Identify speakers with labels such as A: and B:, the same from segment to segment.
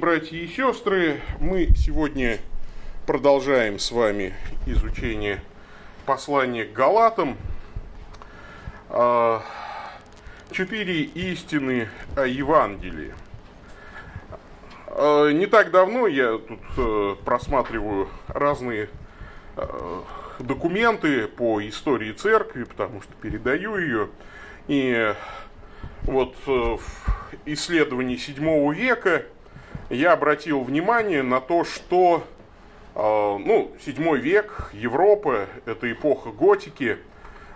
A: братья и сестры, мы сегодня продолжаем с вами изучение послания к Галатам. А, четыре истины о Евангелии. А, не так давно я тут э, просматриваю разные э, документы по истории церкви, потому что передаю ее. И вот э, в исследовании 7 века я обратил внимание на то, что ну, 7 век, Европа, это эпоха готики,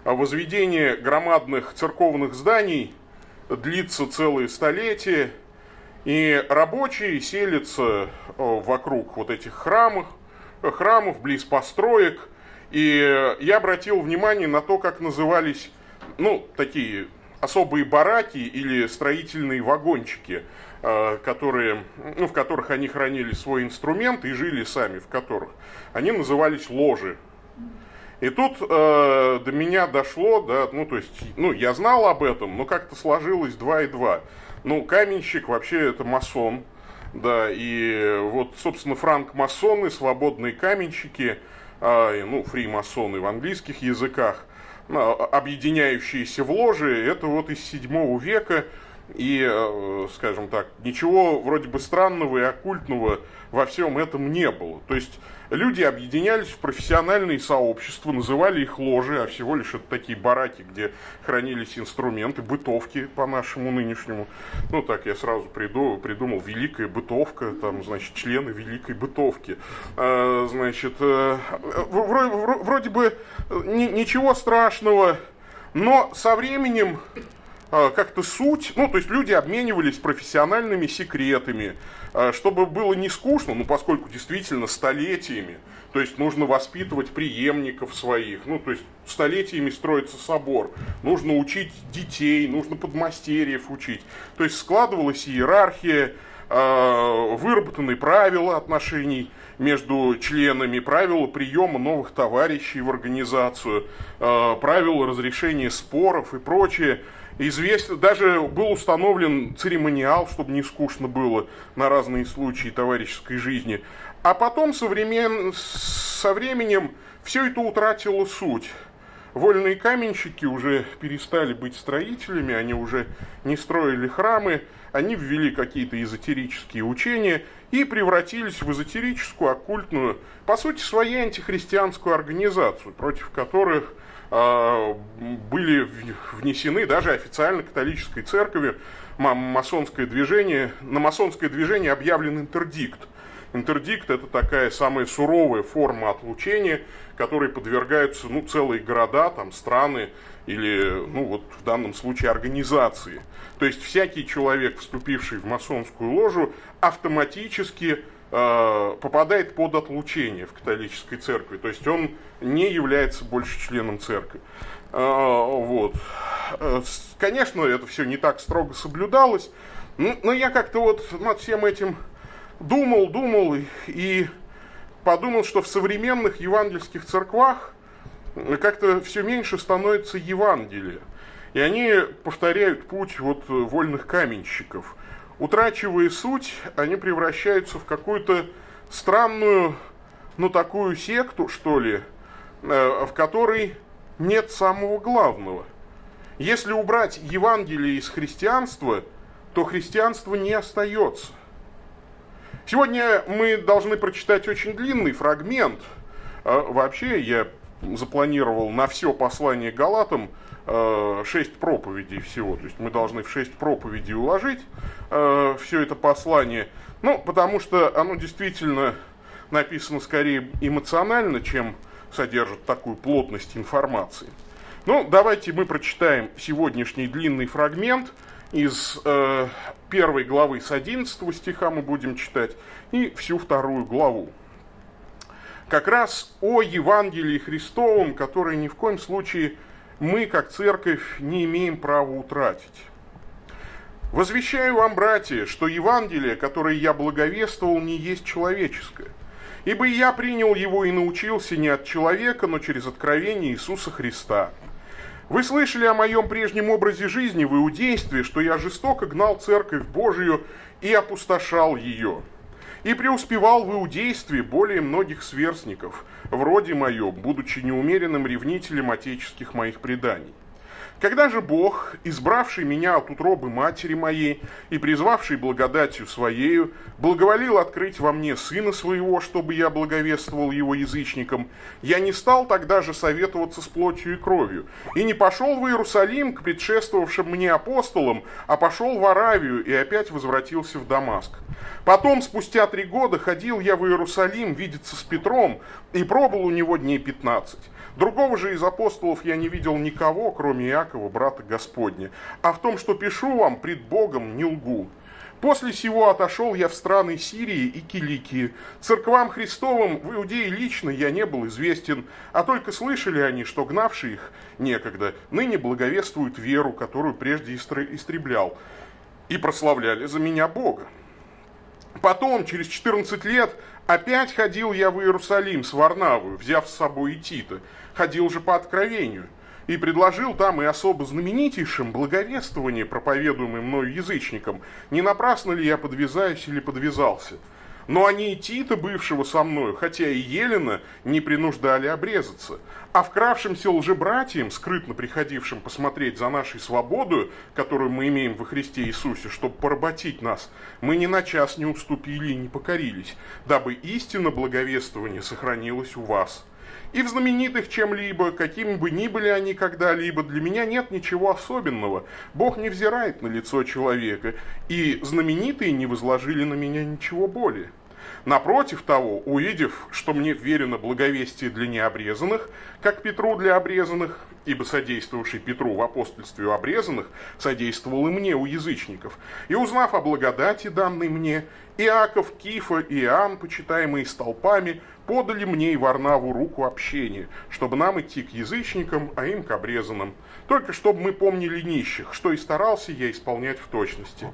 A: возведение громадных церковных зданий длится целые столетия, и рабочие селятся вокруг вот этих храмов, храмов, близ построек. И я обратил внимание на то, как назывались, ну, такие особые бараки или строительные вагончики, которые, ну, в которых они хранили свой инструмент и жили сами в которых. Они назывались ложи. И тут э, до меня дошло, да, ну, то есть, ну, я знал об этом, но как-то сложилось два и два. Ну, каменщик вообще это масон, да, и вот, собственно, франк-масоны, свободные каменщики, э, ну, фри-масоны в английских языках, э, объединяющиеся в ложи, это вот из 7 века, и, э, скажем так, ничего вроде бы странного и оккультного во всем этом не было. То есть люди объединялись в профессиональные сообщества, называли их ложи, а всего лишь это такие бараки, где хранились инструменты, бытовки по нашему нынешнему. Ну, так я сразу приду, придумал великая бытовка, там, значит, члены великой бытовки. А, значит, э, вроде, вроде бы ничего страшного, но со временем как-то суть, ну, то есть люди обменивались профессиональными секретами, а, чтобы было не скучно, ну, поскольку действительно столетиями, то есть нужно воспитывать преемников своих, ну, то есть столетиями строится собор, нужно учить детей, нужно подмастерьев учить, то есть складывалась иерархия, а, выработаны правила отношений между членами, правила приема новых товарищей в организацию, правила разрешения споров и прочее известно, даже был установлен церемониал, чтобы не скучно было на разные случаи товарищеской жизни. А потом современ... со временем все это утратило суть. Вольные каменщики уже перестали быть строителями, они уже не строили храмы, они ввели какие-то эзотерические учения и превратились в эзотерическую, оккультную, по сути, своей антихристианскую организацию, против которых были внесены даже официально католической церковью масонское движение, на масонское движение объявлен интердикт. Интердикт – это такая самая суровая форма отлучения, которой подвергаются ну, целые города, там, страны или, ну, вот в данном случае, организации. То есть всякий человек, вступивший в масонскую ложу, автоматически попадает под отлучение в католической церкви. То есть он не является больше членом церкви. Э, вот. Э, конечно, это все не так строго соблюдалось, но я как-то вот над всем этим думал, думал и подумал, что в современных евангельских церквах как-то все меньше становится Евангелия. И они повторяют путь вот вольных каменщиков – утрачивая суть, они превращаются в какую-то странную, ну такую секту, что ли, э, в которой нет самого главного. Если убрать Евангелие из христианства, то христианство не остается. Сегодня мы должны прочитать очень длинный фрагмент. Э, вообще, я запланировал на все послание Галатам шесть проповедей всего. То есть мы должны в шесть проповедей уложить э, все это послание. Ну, потому что оно действительно написано скорее эмоционально, чем содержит такую плотность информации. Ну, давайте мы прочитаем сегодняшний длинный фрагмент из э, первой главы с 11 стиха мы будем читать и всю вторую главу как раз о Евангелии Христовом, которое ни в коем случае мы, как церковь, не имеем права утратить. Возвещаю вам, братья, что Евангелие, которое я благовествовал, не есть человеческое. Ибо я принял его и научился не от человека, но через откровение Иисуса Христа. Вы слышали о моем прежнем образе жизни в иудействе, что я жестоко гнал церковь Божию и опустошал ее – и преуспевал в иудействе более многих сверстников, вроде моем, будучи неумеренным ревнителем отеческих моих преданий. Когда же Бог, избравший меня от утробы матери моей и призвавший благодатью Своею, благоволил открыть во мне Сына Своего, чтобы я благовествовал Его язычникам, я не стал тогда же советоваться с плотью и кровью, и не пошел в Иерусалим к предшествовавшим мне апостолам, а пошел в Аравию и опять возвратился в Дамаск. Потом, спустя три года, ходил я в Иерусалим видеться с Петром и пробыл у него дней пятнадцать. Другого же из апостолов я не видел никого, кроме Иакова, брата Господня. А в том, что пишу вам, пред Богом не лгу. После сего отошел я в страны Сирии и Киликии. Церквам Христовым в Иудее лично я не был известен, а только слышали они, что гнавшие их некогда ныне благовествуют веру, которую прежде истреблял, и прославляли за меня Бога. Потом, через 14 лет, опять ходил я в Иерусалим с Варнавою, взяв с собой и Тита – ходил же по откровению и предложил там и особо знаменитейшим благовествование, проповедуемое мною язычникам. Не напрасно ли я подвязаюсь или подвязался? Но они и Тита, бывшего со мною, хотя и Елена, не принуждали обрезаться. А вкравшимся лжебратьям, скрытно приходившим посмотреть за нашей свободу, которую мы имеем во Христе Иисусе, чтобы поработить нас, мы ни на час не уступили и не покорились, дабы истина благовествования сохранилась у вас. И в знаменитых чем-либо, какими бы ни были они когда-либо, для меня нет ничего особенного. Бог не взирает на лицо человека, и знаменитые не возложили на меня ничего более. Напротив того, увидев, что мне верено благовестие для необрезанных, как Петру для обрезанных, ибо содействовавший Петру в апостольстве у обрезанных, содействовал и мне у язычников, и узнав о благодати, данной мне, Иаков, Кифа и Иоанн, почитаемые столпами, подали мне и Варнаву руку общения, чтобы нам идти к язычникам, а им к обрезанным. Только чтобы мы помнили нищих, что и старался я исполнять в точности.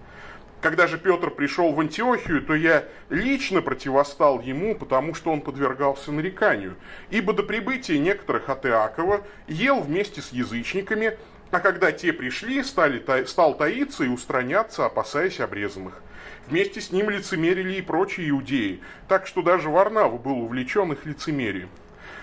A: Когда же Петр пришел в Антиохию, то я лично противостал ему, потому что он подвергался нареканию. Ибо до прибытия некоторых от Иакова ел вместе с язычниками, а когда те пришли, стали, стал таиться и устраняться, опасаясь обрезанных. Вместе с ним лицемерили и прочие иудеи, так что даже Варнава был увлечен их лицемерием.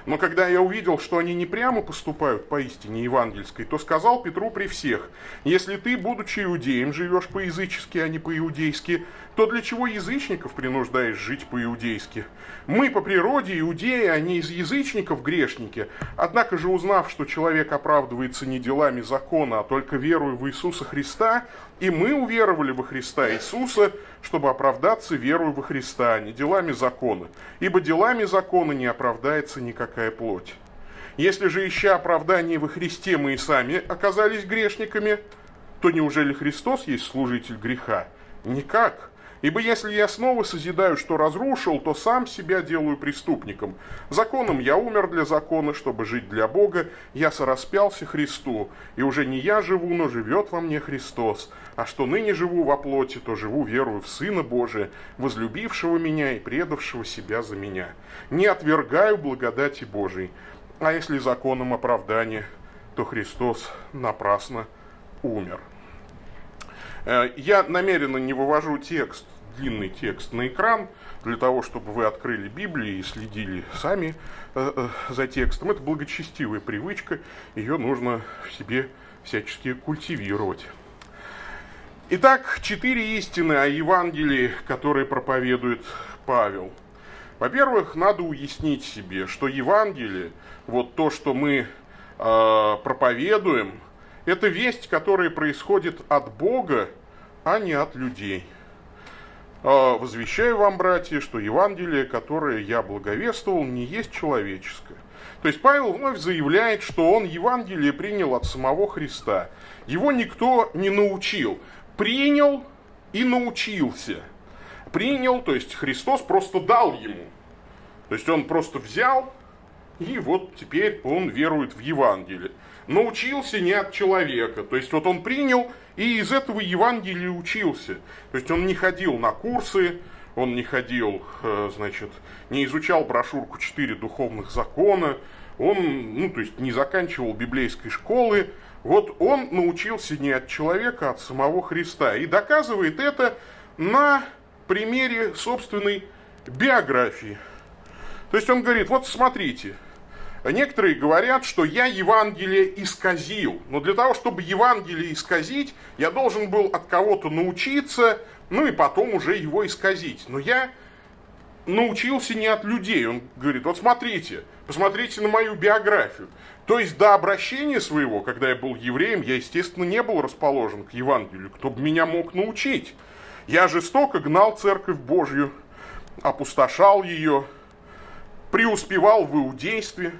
A: Но когда я увидел, что они не прямо поступают по истине евангельской, то сказал Петру при всех, если ты, будучи иудеем, живешь по-язычески, а не по-иудейски, то для чего язычников принуждаешь жить по-иудейски? Мы по природе иудеи, а не из язычников грешники. Однако же узнав, что человек оправдывается не делами закона, а только верою в Иисуса Христа, и мы уверовали во Христа Иисуса, чтобы оправдаться верою во Христа, а не делами закона. Ибо делами закона не оправдается никакая плоть. Если же, ища оправдание во Христе, мы и сами оказались грешниками, то неужели Христос есть служитель греха? Никак. Ибо если я снова созидаю, что разрушил, то сам себя делаю преступником. Законом я умер для закона, чтобы жить для Бога. Я сораспялся Христу, и уже не я живу, но живет во мне Христос. А что ныне живу во плоти, то живу верую в Сына Божия, возлюбившего меня и предавшего себя за меня. Не отвергаю благодати Божией. А если законом оправдания, то Христос напрасно умер. Э, я намеренно не вывожу текст, длинный текст на экран, для того, чтобы вы открыли Библию и следили сами э, э, за текстом. Это благочестивая привычка, ее нужно в себе всячески культивировать. Итак, четыре истины о Евангелии, которые проповедует Павел. Во-первых, надо уяснить себе, что Евангелие, вот то, что мы э, проповедуем, это весть, которая происходит от Бога, а не от людей. А, возвещаю вам, братья, что Евангелие, которое я благовествовал, не есть человеческое. То есть Павел вновь заявляет, что он Евангелие принял от самого Христа. Его никто не научил. Принял и научился. Принял, то есть Христос просто дал ему. То есть он просто взял, и вот теперь он верует в Евангелие научился не от человека. То есть вот он принял и из этого Евангелия учился. То есть он не ходил на курсы, он не ходил, э, значит, не изучал брошюрку «Четыре духовных закона», он, ну, то есть не заканчивал библейской школы, вот он научился не от человека, а от самого Христа. И доказывает это на примере собственной биографии. То есть он говорит, вот смотрите, некоторые говорят, что я Евангелие исказил. Но для того, чтобы Евангелие исказить, я должен был от кого-то научиться, ну и потом уже его исказить. Но я научился не от людей. Он говорит, вот смотрите, посмотрите на мою биографию. То есть до обращения своего, когда я был евреем, я, естественно, не был расположен к Евангелию. Кто бы меня мог научить? Я жестоко гнал церковь Божью, опустошал ее, преуспевал в иудействе.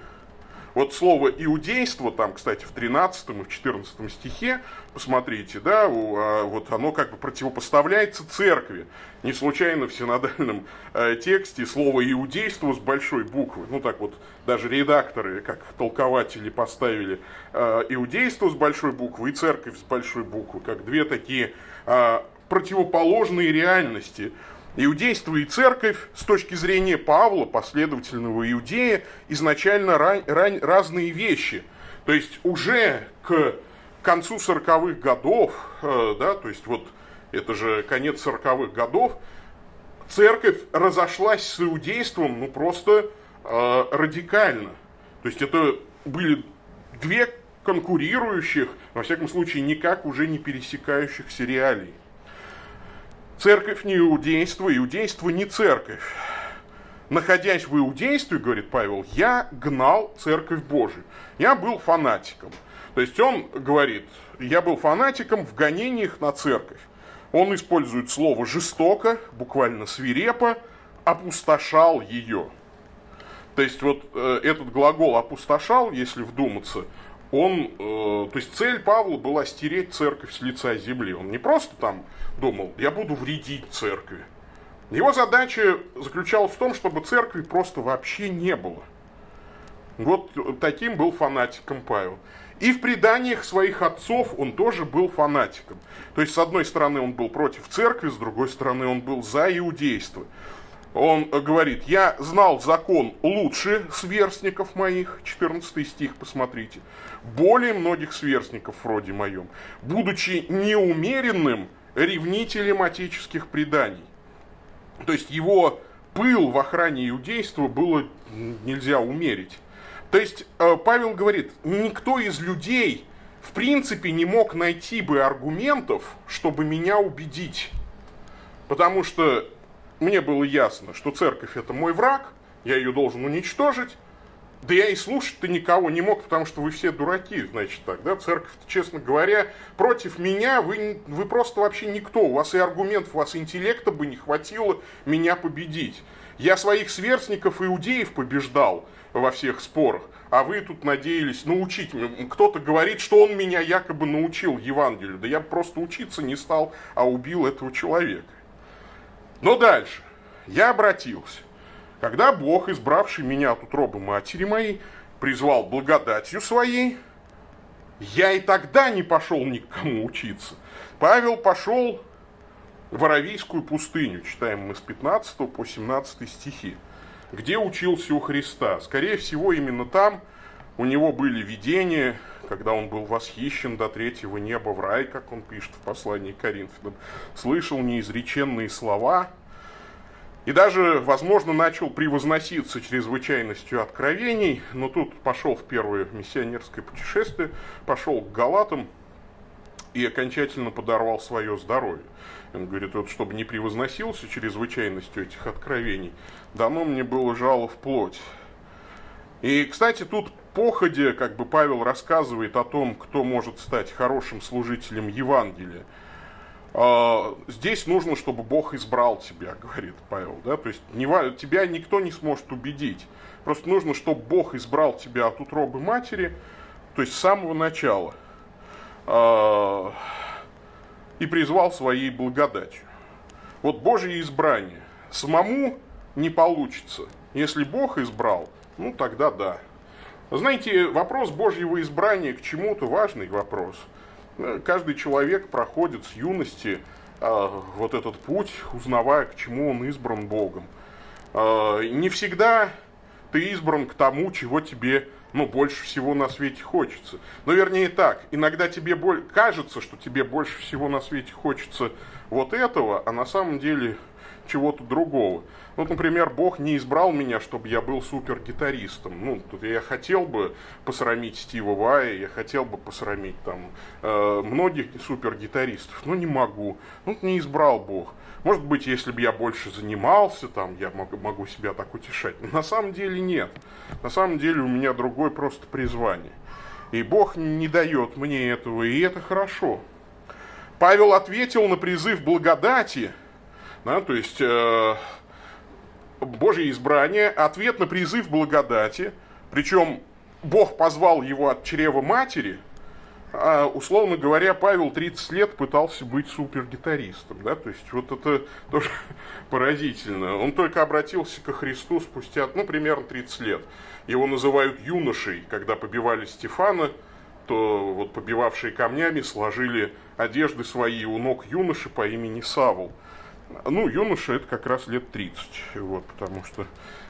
A: Вот слово иудейство, там, кстати, в 13 и в 14 стихе, посмотрите, да, а, вот оно как бы противопоставляется церкви. Не случайно в синодальном э, тексте слово иудейство с большой буквы, ну так вот, даже редакторы, как толкователи, поставили э, иудейство с большой буквы и церковь с большой буквы, как две такие э, противоположные реальности. Иудейство и церковь с точки зрения Павла, последовательного иудея, изначально ран, ран, разные вещи. То есть уже к концу 40-х годов, э, да, то есть вот это же конец 40-х годов, церковь разошлась с иудейством ну просто э, радикально. То есть это были две конкурирующих, во всяком случае никак уже не пересекающихся реалий. Церковь не иудейство, иудейство не церковь. Находясь в иудействе, говорит Павел, я гнал церковь Божию. Я был фанатиком. То есть он говорит, я был фанатиком в гонениях на церковь. Он использует слово жестоко, буквально свирепо, опустошал ее. То есть вот э, этот глагол опустошал, если вдуматься, он, э, то есть цель Павла была стереть церковь с лица земли. Он не просто там думал, я буду вредить церкви. Его задача заключалась в том, чтобы церкви просто вообще не было. Вот таким был фанатиком Павел. И в преданиях своих отцов он тоже был фанатиком. То есть, с одной стороны, он был против церкви, с другой стороны, он был за иудейство. Он говорит, я знал закон лучше сверстников моих, 14 стих, посмотрите, более многих сверстников вроде моем, будучи неумеренным ревнителем отеческих преданий. То есть его пыл в охране иудейства было нельзя умерить. То есть э, Павел говорит, никто из людей в принципе не мог найти бы аргументов, чтобы меня убедить. Потому что мне было ясно, что церковь это мой враг, я ее должен уничтожить, да я и слушать-то никого не мог, потому что вы все дураки, значит так, да, церковь, честно говоря, против меня вы, вы просто вообще никто, у вас и аргументов, у вас интеллекта бы не хватило меня победить. Я своих сверстников иудеев побеждал во всех спорах, а вы тут надеялись научить меня. Кто-то говорит, что он меня якобы научил Евангелию, да я просто учиться не стал, а убил этого человека. Но дальше. Я обратился. Когда Бог, избравший меня от утробы матери моей, призвал благодатью своей, я и тогда не пошел никому учиться. Павел пошел в Аравийскую пустыню, читаем мы с 15 по 17 стихи, где учился у Христа. Скорее всего, именно там у него были видения, когда он был восхищен до третьего неба в рай, как он пишет в послании к Коринфянам, слышал неизреченные слова – и даже, возможно, начал превозноситься чрезвычайностью откровений, но тут пошел в первое миссионерское путешествие, пошел к Галатам и окончательно подорвал свое здоровье. Он говорит, вот чтобы не превозносился чрезвычайностью этих откровений, дано мне было жало в плоть. И, кстати, тут походе, как бы Павел рассказывает о том, кто может стать хорошим служителем Евангелия. А, здесь нужно, чтобы Бог избрал тебя, говорит Павел. Да? То есть не, тебя никто не сможет убедить. Просто нужно, чтобы Бог избрал тебя от утробы матери, то есть с самого начала, а, и призвал своей благодатью. Вот Божье избрание. Самому не получится. Если Бог избрал, ну тогда да. Знаете, вопрос Божьего избрания к чему-то важный вопрос – Каждый человек проходит с юности э, вот этот путь, узнавая, к чему он избран Богом. Э, не всегда ты избран к тому, чего тебе ну, больше всего на свете хочется. Но вернее так, иногда тебе боль... кажется, что тебе больше всего на свете хочется вот этого, а на самом деле чего-то другого. Вот, например, Бог не избрал меня, чтобы я был супер-гитаристом. Ну, тут я хотел бы посрамить Стива Вая, я хотел бы посрамить там э, многих супер-гитаристов, но не могу. Ну, не избрал Бог. Может быть, если бы я больше занимался, там, я могу, могу себя так утешать. Но на самом деле нет. На самом деле у меня другое просто призвание. И Бог не дает мне этого, и это хорошо. Павел ответил на призыв благодати, да, то есть э, Божье избрание, ответ на призыв благодати, причем Бог позвал его от чрева матери, а, условно говоря, Павел 30 лет пытался быть супергитаристом, да, то есть вот это тоже поразительно. Он только обратился ко Христу спустя, ну, примерно 30 лет. Его называют юношей, когда побивали Стефана, то вот побивавшие камнями сложили одежды свои у ног юноши по имени Савл. Ну, юноша это как раз лет 30, вот, потому что,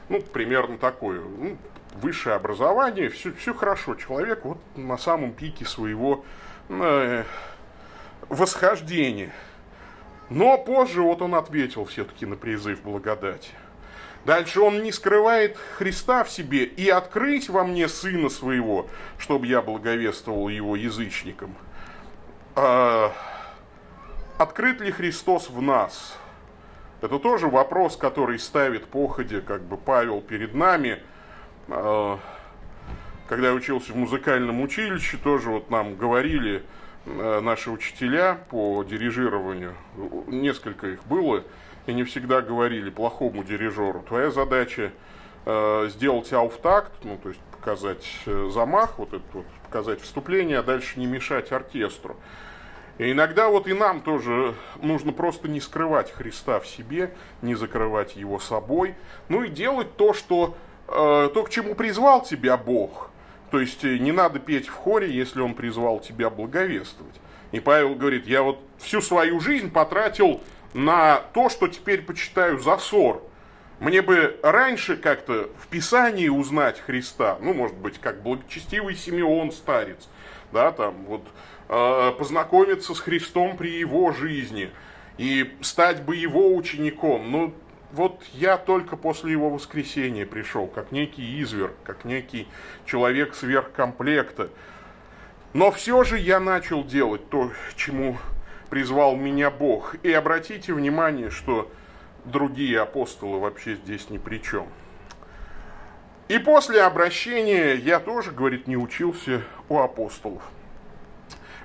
A: ну, примерно такое, ну, высшее образование, все, все хорошо, человек вот на самом пике своего э, восхождения. Но позже вот он ответил все-таки на призыв благодати. Дальше он не скрывает Христа в себе и открыть во мне Сына Своего, чтобы я благовествовал Его язычникам. А, открыт ли Христос в нас? Это тоже вопрос, который ставит походе как бы Павел перед нами. А, когда я учился в музыкальном училище, тоже вот нам говорили э, наши учителя по дирижированию, несколько их было, и не всегда говорили плохому дирижеру, твоя задача э, сделать ауфтакт, ну то есть показать э, замах, вот это вот, показать вступление, а дальше не мешать оркестру. И иногда вот и нам тоже нужно просто не скрывать Христа в себе, не закрывать его собой, ну и делать то, что, э, то, к чему призвал тебя Бог. То есть э, не надо петь в хоре, если Он призвал тебя благовествовать. И Павел говорит, я вот всю свою жизнь потратил на то, что теперь почитаю за ссор. Мне бы раньше как-то в Писании узнать Христа, ну, может быть, как благочестивый Симеон старец, да, там, вот, познакомиться с Христом при его жизни и стать бы его учеником. Ну, вот я только после его воскресения пришел, как некий изверг, как некий человек сверхкомплекта. Но все же я начал делать то, чему призвал меня Бог. И обратите внимание, что другие апостолы вообще здесь ни при чем. И после обращения я тоже, говорит, не учился у апостолов.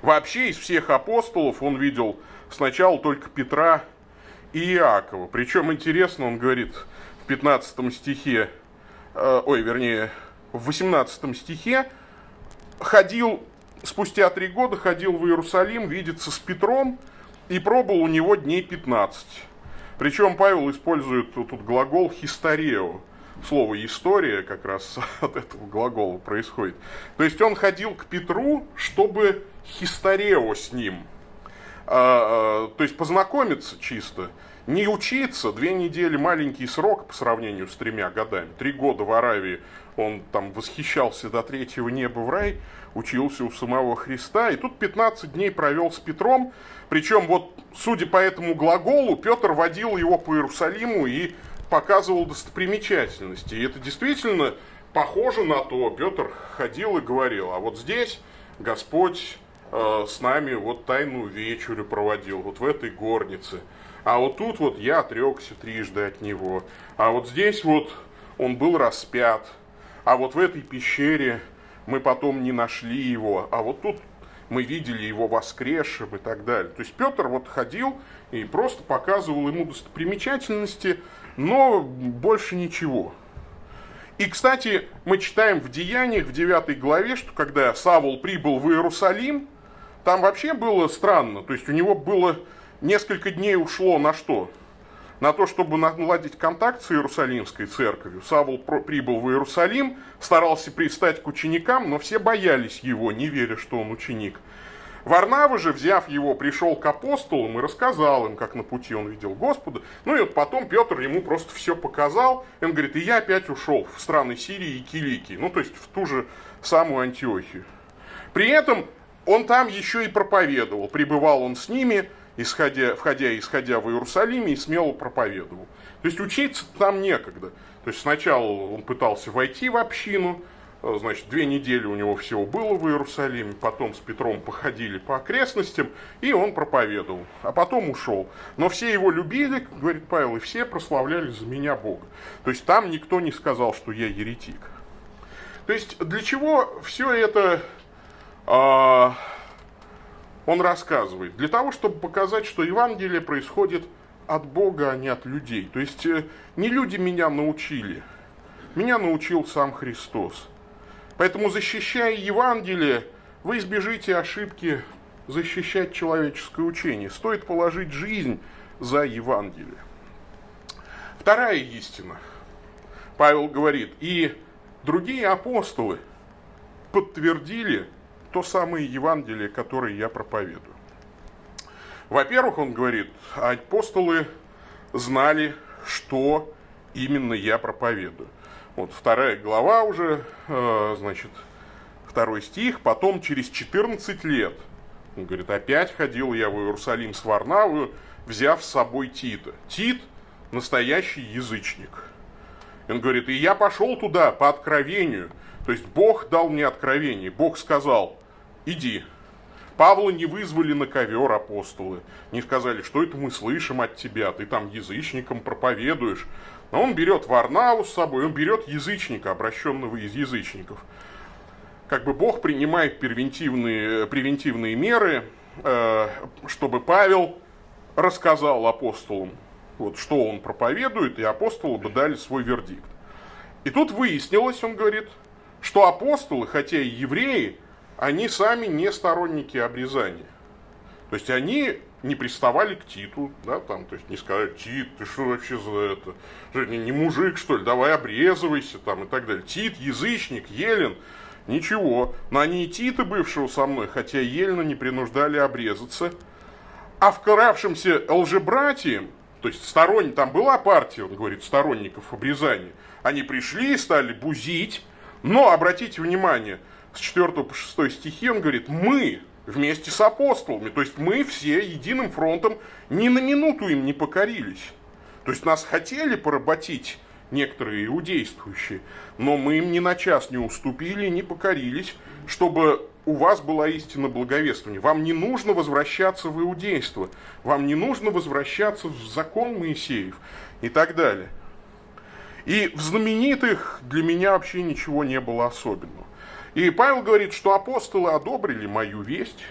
A: Вообще из всех апостолов он видел сначала только Петра и Иакова. Причем интересно, он говорит в 15 стихе, э, ой, вернее, в 18 стихе, ходил, спустя три года ходил в Иерусалим видеться с Петром и пробыл у него дней 15. Причем Павел использует тут глагол «хисторео», слово «история» как раз от этого глагола происходит. То есть он ходил к Петру, чтобы хисторео с ним, а, а, то есть познакомиться чисто, не учиться, две недели маленький срок по сравнению с тремя годами, три года в Аравии он там восхищался до третьего неба в рай, учился у самого Христа, и тут 15 дней провел с Петром, причем вот, судя по этому глаголу, Петр водил его по Иерусалиму и показывал достопримечательности. И это действительно похоже на то. Петр ходил и говорил, а вот здесь Господь э, с нами вот тайную вечерю проводил, вот в этой горнице. А вот тут вот я отрекся трижды от него. А вот здесь вот он был распят. А вот в этой пещере мы потом не нашли его. А вот тут мы видели его воскресшим и так далее. То есть Петр вот ходил и просто показывал ему достопримечательности, но больше ничего. И, кстати, мы читаем в Деяниях, в 9 главе, что когда Савол прибыл в Иерусалим, там вообще было странно. То есть у него было несколько дней ушло на что? На то, чтобы наладить контакт с Иерусалимской церковью. Савол прибыл в Иерусалим, старался пристать к ученикам, но все боялись его, не веря, что он ученик. Варнава же, взяв его, пришел к апостолам и рассказал им, как на пути он видел Господа. Ну и вот потом Петр ему просто все показал. И он говорит, и я опять ушел в страны Сирии и Киликии. Ну, то есть в ту же самую Антиохию. При этом он там еще и проповедовал. Пребывал он с ними исходя, входя и исходя в Иерусалиме, и смело проповедовал. То есть учиться там некогда. То есть сначала он пытался войти в общину, значит, две недели у него всего было в Иерусалиме, потом с Петром походили по окрестностям, и он проповедовал, а потом ушел. Но все его любили, говорит Павел, и все прославляли за меня Бога. То есть там никто не сказал, что я еретик. То есть для чего все это а, он рассказывает? Для того, чтобы показать, что Евангелие происходит от Бога, а не от людей. То есть э, не люди меня научили, меня научил сам Христос. Поэтому, защищая Евангелие, вы избежите ошибки защищать человеческое учение. Стоит положить жизнь за Евангелие. Вторая истина. Павел говорит, и другие апостолы подтвердили то самое Евангелие, которое я проповедую. Во-первых, он говорит, апостолы знали, что именно я проповедую. Вот вторая глава уже, э, значит, второй стих. Потом через 14 лет, он говорит, опять ходил я в Иерусалим с Варнавою, взяв с собой Тита. Тит – настоящий язычник. Он говорит, и я пошел туда по откровению. То есть Бог дал мне откровение. Бог сказал, иди, Павла не вызвали на ковер апостолы, не сказали, что это мы слышим от тебя, ты там язычникам проповедуешь. Но он берет Варнаву с собой, он берет язычника, обращенного из язычников. Как бы Бог принимает превентивные, превентивные меры, э, чтобы Павел рассказал апостолам, вот, что он проповедует, и апостолы бы дали свой вердикт. И тут выяснилось, он говорит, что апостолы, хотя и евреи, они сами не сторонники обрезания. То есть они не приставали к Титу, да, там, то есть не сказали, Тит, ты что вообще за это, не, не мужик, что ли, давай обрезывайся, там, и так далее. Тит, язычник, Елен, ничего. Но они и Тита, бывшего со мной, хотя Елена не принуждали обрезаться. А вкравшимся лжебратьям, то есть сторонним, там была партия, он говорит, сторонников обрезания, они пришли и стали бузить, но, обратите внимание, с 4 по 6 стихи он говорит, мы вместе с апостолами, то есть мы все единым фронтом ни на минуту им не покорились. То есть нас хотели поработить некоторые иудействующие, но мы им ни на час не уступили, не покорились, чтобы у вас была истина благовествования. Вам не нужно возвращаться в иудейство, вам не нужно возвращаться в закон Моисеев и так далее. И в знаменитых для меня вообще ничего не было особенного. И Павел говорит, что апостолы одобрили мою весть,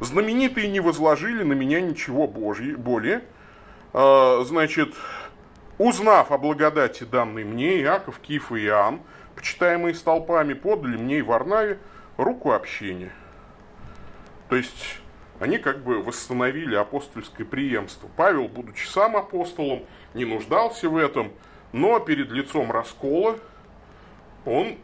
A: знаменитые не возложили на меня ничего Божье, более. А, значит, узнав о благодати данной мне, Иаков, Киф и Иоанн, почитаемые столпами, подали мне и Варнаве руку общения. То есть они как бы восстановили апостольское преемство. Павел, будучи сам апостолом, не нуждался в этом, но перед лицом раскола он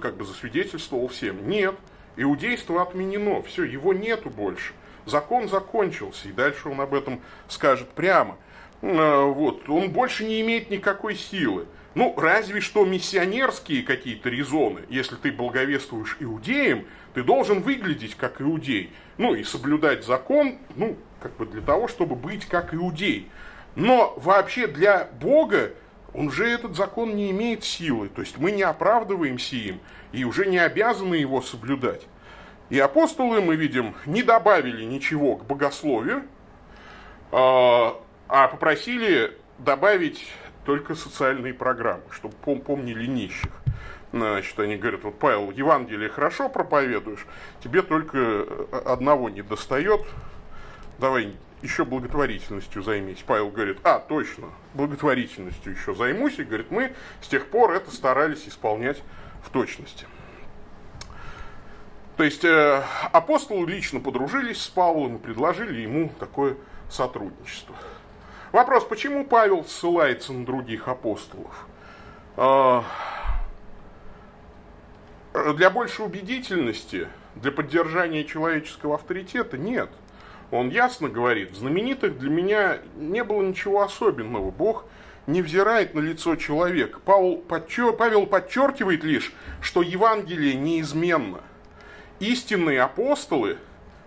A: как бы засвидетельствовал всем. Нет, иудейство отменено, все, его нету больше. Закон закончился, и дальше он об этом скажет прямо. А, вот, он больше не имеет никакой силы. Ну, разве что миссионерские какие-то резоны. Если ты благовествуешь иудеям, ты должен выглядеть как иудей. Ну, и соблюдать закон, ну, как бы для того, чтобы быть как иудей. Но вообще для Бога он же этот закон не имеет силы, то есть мы не оправдываемся им и уже не обязаны его соблюдать. И апостолы, мы видим, не добавили ничего к богословию, а, а попросили добавить только социальные программы, чтобы помнили нищих. Значит, они говорят, вот, Павел, Евангелие хорошо проповедуешь, тебе только одного не достает, давай еще благотворительностью займись. Павел говорит, а, точно, благотворительностью еще займусь. И говорит, мы с тех пор это старались исполнять в точности. То есть э, апостолы лично подружились с Павлом и предложили ему такое сотрудничество. Вопрос, почему Павел ссылается на других апостолов? Э, для большей убедительности, для поддержания человеческого авторитета нет – он ясно говорит, в знаменитых для меня не было ничего особенного. Бог не взирает на лицо человека. Павел, подчер, Павел подчеркивает лишь, что Евангелие неизменно. Истинные апостолы,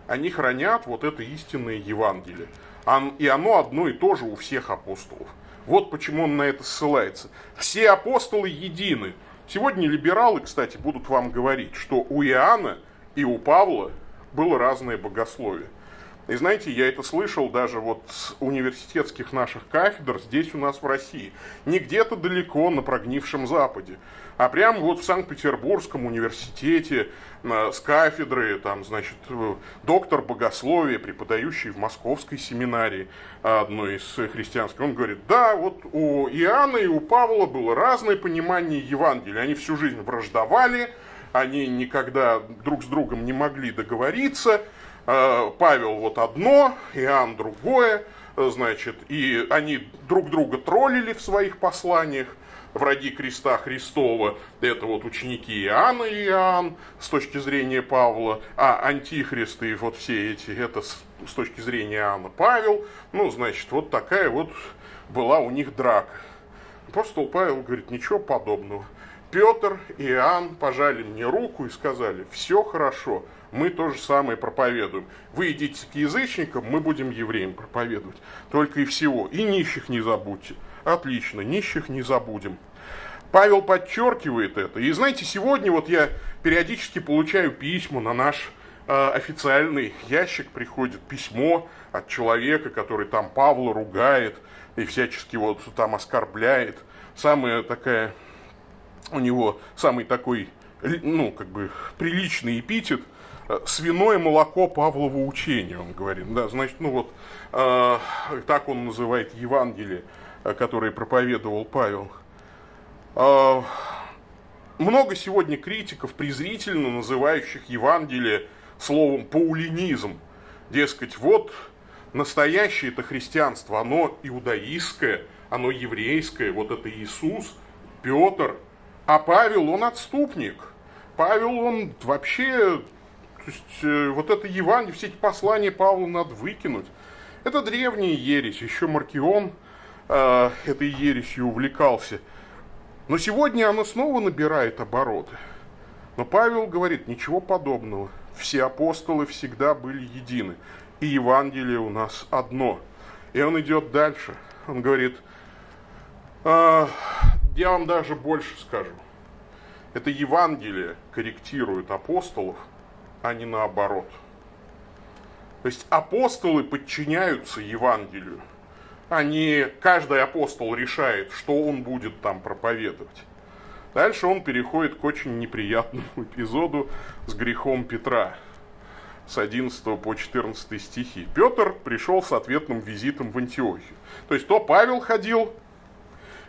A: они хранят вот это истинное Евангелие. и оно одно и то же у всех апостолов. Вот почему он на это ссылается. Все апостолы едины. Сегодня либералы, кстати, будут вам говорить, что у Иоанна и у Павла было разное богословие. И знаете, я это слышал даже вот с университетских наших кафедр здесь у нас в России. Не где-то далеко на прогнившем Западе, а прямо вот в Санкт-Петербургском университете э, с кафедры, там, значит, э, доктор богословия, преподающий в московской семинарии одной из христианской, он говорит, да, вот у Иоанна и у Павла было разное понимание Евангелия. Они всю жизнь враждовали, они никогда друг с другом не могли договориться, Павел вот одно, Иоанн другое, э, значит, и они друг друга троллили в своих посланиях, враги креста Христова, это вот ученики Иоанна и Иоанн с точки зрения Павла, а антихристы и вот все эти, это с, с точки зрения Иоанна Павел, ну, значит, вот такая вот была у них драка. Апостол Павел говорит, ничего подобного. Петр и Иоанн пожали мне руку и сказали, все хорошо, мы то же самое проповедуем. Вы идите к язычникам, мы будем евреям проповедовать. Только и всего. И нищих не забудьте. Отлично, нищих не забудем. Павел подчеркивает это. И знаете, сегодня вот я периодически получаю письма на наш э, официальный ящик, приходит письмо от человека, который там Павла ругает и всячески вот там оскорбляет. Самая такая у него самый такой, ну, как бы приличный эпитет – свиное молоко Павлова учения, он говорит. Да, значит, ну вот, э, так он называет Евангелие, э, которое проповедовал Павел. Э, много сегодня критиков, презрительно называющих Евангелие словом паулинизм. Дескать, вот настоящее это христианство, оно иудаистское, оно еврейское, вот это Иисус, Петр, а Павел, он отступник. Павел, он вообще то есть э, вот это Евангелие, все эти послания Павла надо выкинуть. Это древняя ересь, еще Маркион э, этой ересью увлекался. Но сегодня оно снова набирает обороты. Но Павел говорит, ничего подобного. Все апостолы всегда были едины. И Евангелие у нас одно. И он идет дальше. Он говорит, э, я вам даже больше скажу. Это Евангелие корректирует апостолов – а не наоборот. То есть апостолы подчиняются Евангелию. Они, каждый апостол решает, что он будет там проповедовать. Дальше он переходит к очень неприятному эпизоду с грехом Петра с 11 по 14 стихи. Петр пришел с ответным визитом в Антиохию. То есть то Павел ходил,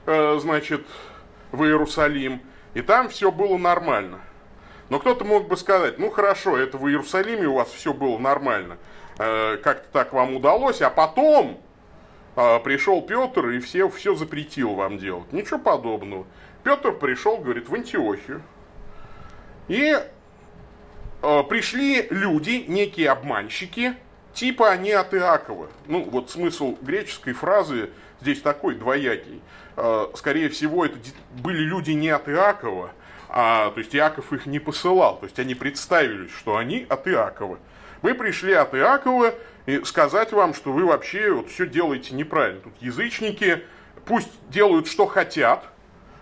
A: э, значит, в Иерусалим, и там все было нормально – но кто-то мог бы сказать, ну хорошо, это в Иерусалиме у вас все было нормально, э, как-то так вам удалось, а потом э, пришел Петр и все, все запретил вам делать. Ничего подобного. Петр пришел, говорит, в Антиохию. И э, пришли люди, некие обманщики, типа они от Иакова. Ну, вот смысл греческой фразы здесь такой двоякий. Скорее всего, это были люди не от Иакова, а, то есть Иаков их не посылал, то есть они представились, что они от Иакова. Мы пришли от Иакова и сказать вам, что вы вообще вот все делаете неправильно. Тут язычники пусть делают, что хотят,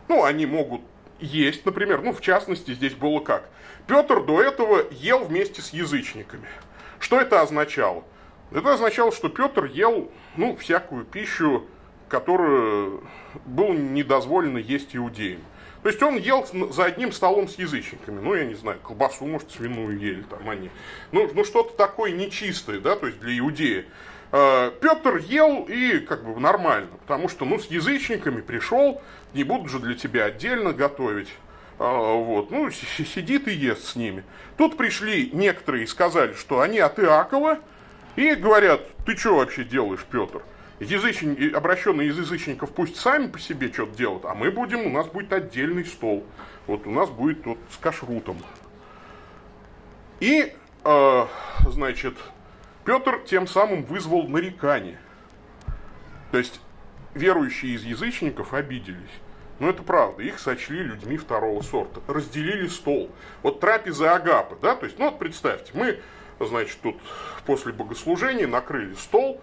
A: ну, они могут есть, например, ну, в частности, здесь было как. Петр до этого ел вместе с язычниками. Что это означало? Это означало, что Петр ел, ну, всякую пищу, которую было недозволено есть иудеям. То есть он ел за одним столом с язычниками. Ну, я не знаю, колбасу, может, свиную ели там они. Ну, ну что-то такое нечистое, да, то есть для иудея. А, Петр ел и как бы нормально, потому что, ну, с язычниками пришел, не будут же для тебя отдельно готовить. А, вот, ну, сидит и ест с ними. Тут пришли некоторые и сказали, что они от Иакова, и говорят, ты что вообще делаешь, Петр? Язычники, обращенные из язычников пусть сами по себе что-то делают, а мы будем, у нас будет отдельный стол. Вот у нас будет вот с кашрутом. И, э, значит, Петр тем самым вызвал нарекание. То есть верующие из язычников обиделись. Но это правда, их сочли людьми второго сорта. Разделили стол. Вот трапеза Агапы, да, то есть, ну вот представьте, мы, значит, тут после богослужения накрыли стол,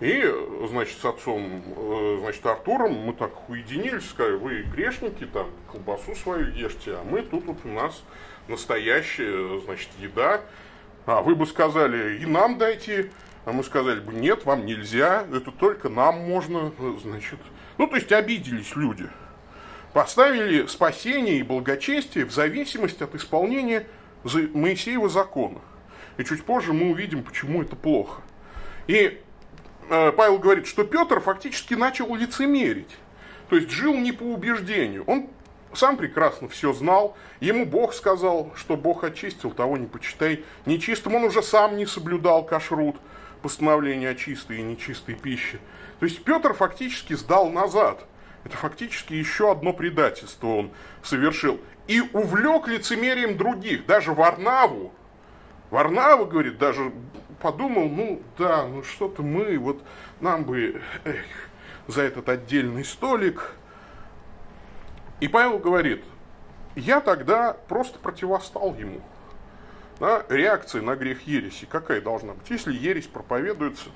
A: И, значит, с отцом, э, значит, Артуром мы так уединились, сказали, вы грешники, там, колбасу свою ешьте, а мы тут вот у нас настоящая, значит, еда. А вы бы сказали, и нам дайте, а мы сказали бы, нет, вам нельзя, это только нам можно, значит. Ну, то есть обиделись люди. Поставили спасение и благочестие в зависимости от исполнения Моисеева закона. И чуть позже мы увидим, почему это плохо. И Павел говорит, что Петр фактически начал лицемерить. То есть жил не по убеждению. Он сам прекрасно все знал. Ему Бог сказал, что Бог очистил, того не почитай нечистым. Он уже сам не соблюдал кашрут, постановление о чистой и нечистой пище. То есть Петр фактически сдал назад. Это фактически еще одно предательство он совершил. И увлек лицемерием других. Даже Варнаву, Варнава, говорит, даже подумал, ну да, ну что-то мы, вот нам бы эх, за этот отдельный столик. И Павел говорит, я тогда просто противостал ему. Да, реакция на грех ереси какая должна быть? Если ересь проповедуется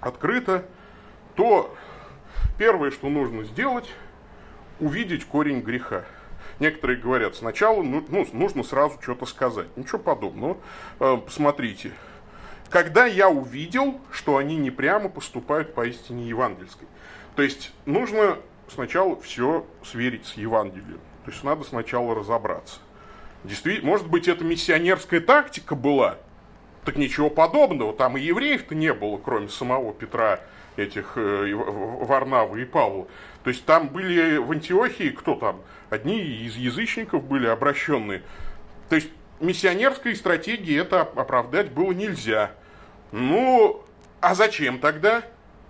A: открыто, то первое, что нужно сделать, увидеть корень греха. Некоторые говорят, сначала ну, ну, нужно сразу что-то сказать. Ничего подобного. Э, посмотрите, когда я увидел, что они не прямо поступают по истине евангельской. То есть нужно сначала все сверить с Евангелием. То есть надо сначала разобраться. Действительно, может быть, это миссионерская тактика была, так ничего подобного. Там и евреев-то не было, кроме самого Петра, этих э, Варнавы и Павла. То есть там были в Антиохии, кто там? Одни из язычников были обращенные. То есть миссионерской стратегии это оправдать было нельзя. Ну, а зачем тогда?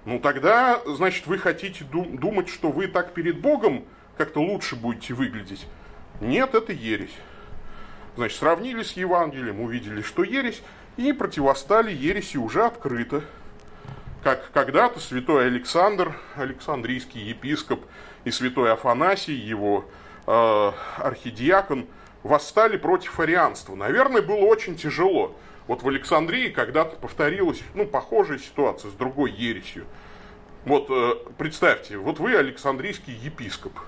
A: Ну, тогда, значит, вы хотите думать, что вы так перед Богом как-то лучше будете выглядеть. Нет, это ересь. Значит, сравнили с Евангелием, увидели, что ересь, и противостали ереси уже открыто. Как когда-то святой Александр, Александрийский епископ, и святой Афанасий, его э, архидиакон, восстали против арианства. Наверное, было очень тяжело. Вот в Александрии когда-то повторилась, ну, похожая ситуация с другой ересью. Вот э, представьте, вот вы Александрийский епископ,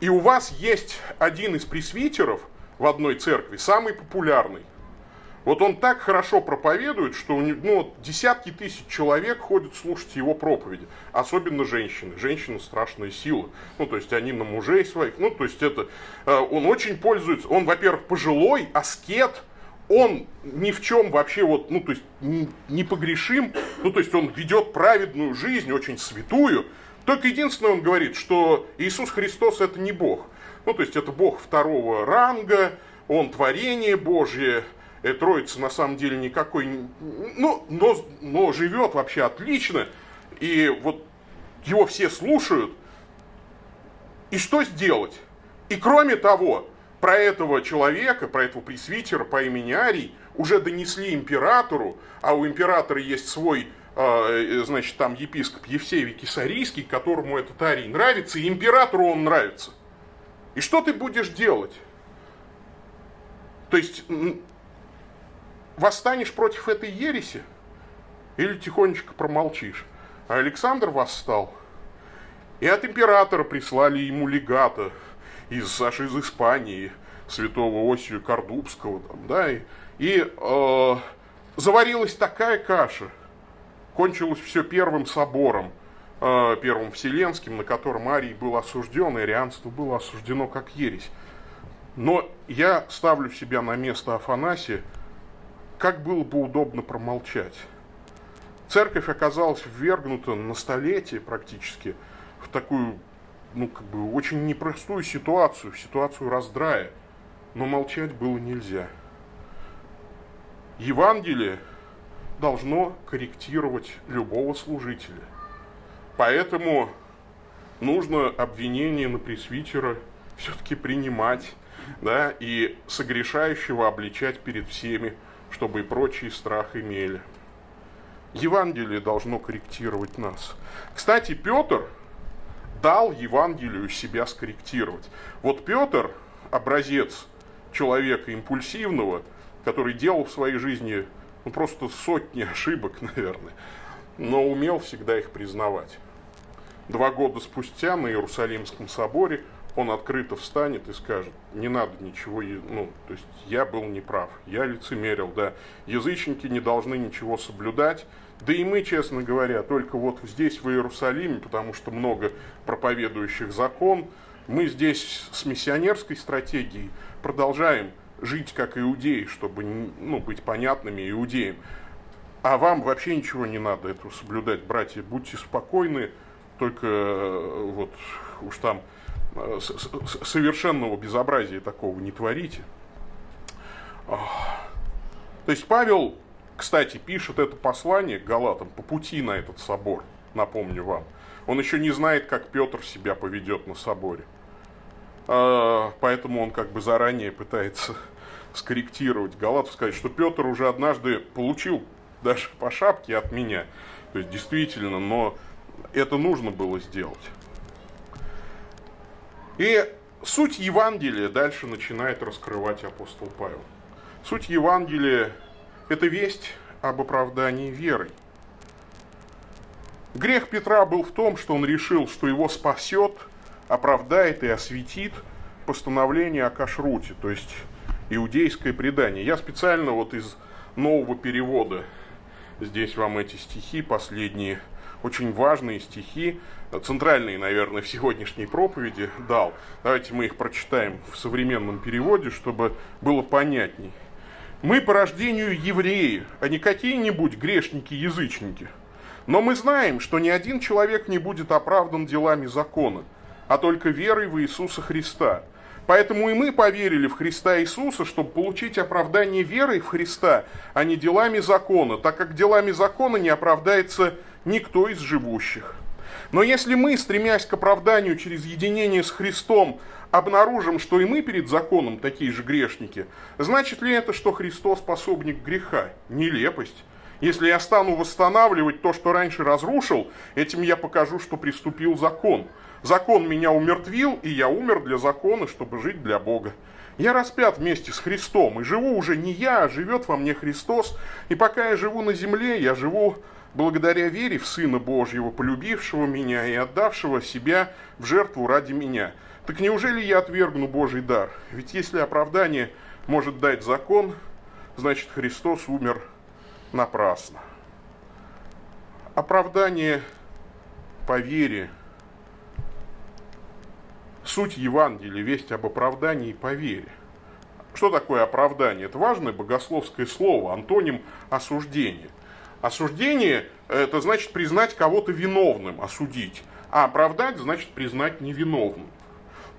A: и у вас есть один из пресвитеров в одной церкви, самый популярный. Вот он так хорошо проповедует, что ну, десятки тысяч человек ходят слушать его проповеди. Особенно женщины. Женщины страшная сила. Ну, то есть они на мужей своих. Ну, то есть это... Э, он очень пользуется... Он, во-первых, пожилой, аскет, он ни в чем вообще вот, ну, то есть не погрешим, ну, то есть он ведет праведную жизнь, очень святую. Только единственное, он говорит, что Иисус Христос это не Бог. Ну, то есть это Бог второго ранга, он творение Божье, и Троица на самом деле никакой, ну, но, но живет вообще отлично, и вот его все слушают, и что сделать? И кроме того, про этого человека, про этого пресвитера по имени Арий уже донесли императору, а у императора есть свой, э, значит, там епископ Евсевий Кисарийский, которому этот Арий нравится, и императору он нравится. И что ты будешь делать? То есть, восстанешь против этой ереси? Или тихонечко промолчишь? А Александр восстал. И от императора прислали ему легата, из, аж из Испании, святого Осию Кордубского, там, да, и, и э, заварилась такая каша, кончилось все первым собором, э, первым вселенским, на котором Арий был осужден, и арианство было осуждено как ересь. Но я ставлю себя на место Афанасия, как было бы удобно промолчать. Церковь оказалась ввергнута на столетие практически в такую ну, как бы очень непростую ситуацию, ситуацию раздрая. Но молчать было нельзя. Евангелие должно корректировать любого служителя. Поэтому нужно обвинение на пресвитера все-таки принимать, да, и согрешающего обличать перед всеми, чтобы и прочие страх имели. Евангелие должно корректировать нас. Кстати, Петр – дал Евангелию себя скорректировать. Вот Петр, образец человека импульсивного, который делал в своей жизни ну, просто сотни ошибок, наверное. но умел всегда их признавать. Два года спустя на Иерусалимском соборе он открыто встанет и скажет, не надо ничего, ну, то есть я был неправ, я лицемерил, да, язычники не должны ничего соблюдать, да и мы, честно говоря, только вот здесь, в Иерусалиме, потому что много проповедующих закон, мы здесь с миссионерской стратегией продолжаем жить как иудеи, чтобы ну, быть понятными иудеям. А вам вообще ничего не надо этого соблюдать, братья, будьте спокойны, только э, вот уж там э, совершенного безобразия такого не творите. То есть Павел, кстати, пишет это послание Галатам по пути на этот собор, напомню вам. Он еще не знает, как Петр себя поведет на соборе. А, поэтому он как бы заранее пытается скорректировать Галатов, сказать, что Петр уже однажды получил даже по шапке от меня. То есть действительно, но это нужно было сделать. И суть Евангелия дальше начинает раскрывать апостол Павел. Суть Евангелия – это весть об оправдании верой. Грех Петра был в том, что он решил, что его спасет, оправдает и осветит постановление о кашруте, то есть иудейское предание. Я специально вот из нового перевода здесь вам эти стихи последние очень важные стихи, центральные, наверное, в сегодняшней проповеди дал. Давайте мы их прочитаем в современном переводе, чтобы было понятней. Мы по рождению евреи, а не какие-нибудь грешники-язычники. Но мы знаем, что ни один человек не будет оправдан делами закона, а только верой в Иисуса Христа. Поэтому и мы поверили в Христа Иисуса, чтобы получить оправдание верой в Христа, а не делами закона, так как делами закона не оправдается никто из живущих. Но если мы, стремясь к оправданию через единение с Христом, обнаружим, что и мы перед законом такие же грешники, значит ли это, что Христос способник греха? Нелепость. Если я стану восстанавливать то, что раньше разрушил, этим я покажу, что приступил закон. Закон меня умертвил, и я умер для закона, чтобы жить для Бога. Я распят вместе с Христом, и живу уже не я, а живет во мне Христос. И пока я живу на земле, я живу благодаря вере в Сына Божьего, полюбившего меня и отдавшего себя в жертву ради меня. Так неужели я отвергну Божий дар? Ведь если оправдание может дать закон, значит Христос умер напрасно. Оправдание по вере. Суть Евангелия, весть об оправдании по вере. Что такое оправдание? Это важное богословское слово, антоним осуждения – Осуждение – это значит признать кого-то виновным, осудить. А оправдать – значит признать невиновным.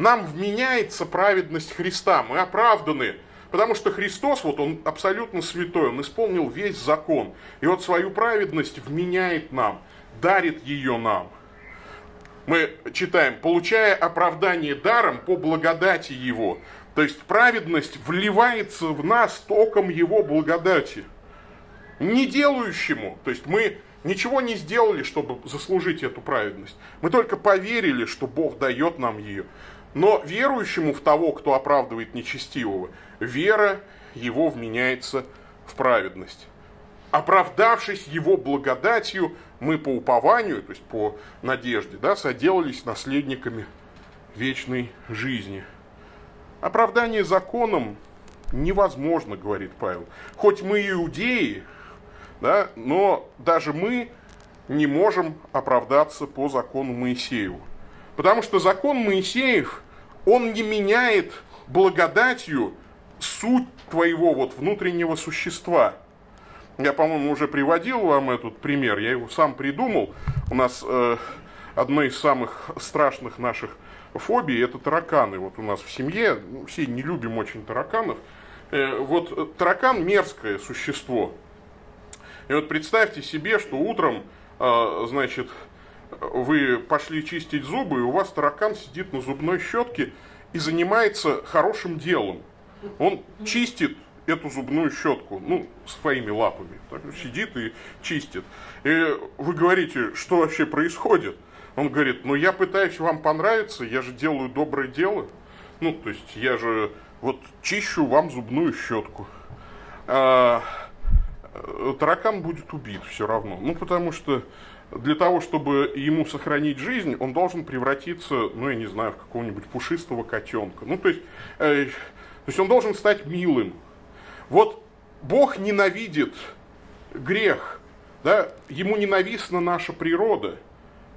A: Нам вменяется праведность Христа, мы оправданы, потому что Христос, вот он абсолютно святой, он исполнил весь закон. И вот свою праведность вменяет нам, дарит ее нам. Мы читаем, получая оправдание даром по благодати Его. То есть праведность вливается в нас током Его благодати не делающему, то есть мы ничего не сделали, чтобы заслужить эту праведность. Мы только поверили, что Бог дает нам ее. Но верующему в того, кто оправдывает нечестивого, вера его вменяется в праведность. Оправдавшись его благодатью, мы по упованию, то есть по надежде, да, соделались наследниками вечной жизни. Оправдание законом невозможно, говорит Павел. Хоть мы иудеи, да, но даже мы не можем оправдаться по закону Моисееву. Потому что закон Моисеев, он не меняет благодатью суть твоего вот внутреннего существа. Я, по-моему, уже приводил вам этот пример, я его сам придумал. У нас э, одно из самых страшных наших фобий – это тараканы. Вот у нас в семье, ну, все не любим очень тараканов. Э, вот таракан – мерзкое существо – и вот представьте себе, что утром, а, значит, вы пошли чистить зубы, и у вас таракан сидит на зубной щетке и занимается хорошим делом. Он чистит эту зубную щетку, ну, своими лапами. Так, сидит и чистит. И вы говорите, что вообще происходит? Он говорит, ну я пытаюсь вам понравиться, я же делаю доброе дело. Ну, то есть я же вот чищу вам зубную щетку. А, э, таракан будет убит все равно. Ну, потому что для того, чтобы ему сохранить жизнь, он должен превратиться, ну, я не знаю, в какого-нибудь пушистого котенка. Ну, то есть, э, то есть он должен стать милым. Вот Бог ненавидит грех, да, ему ненавистна наша природа.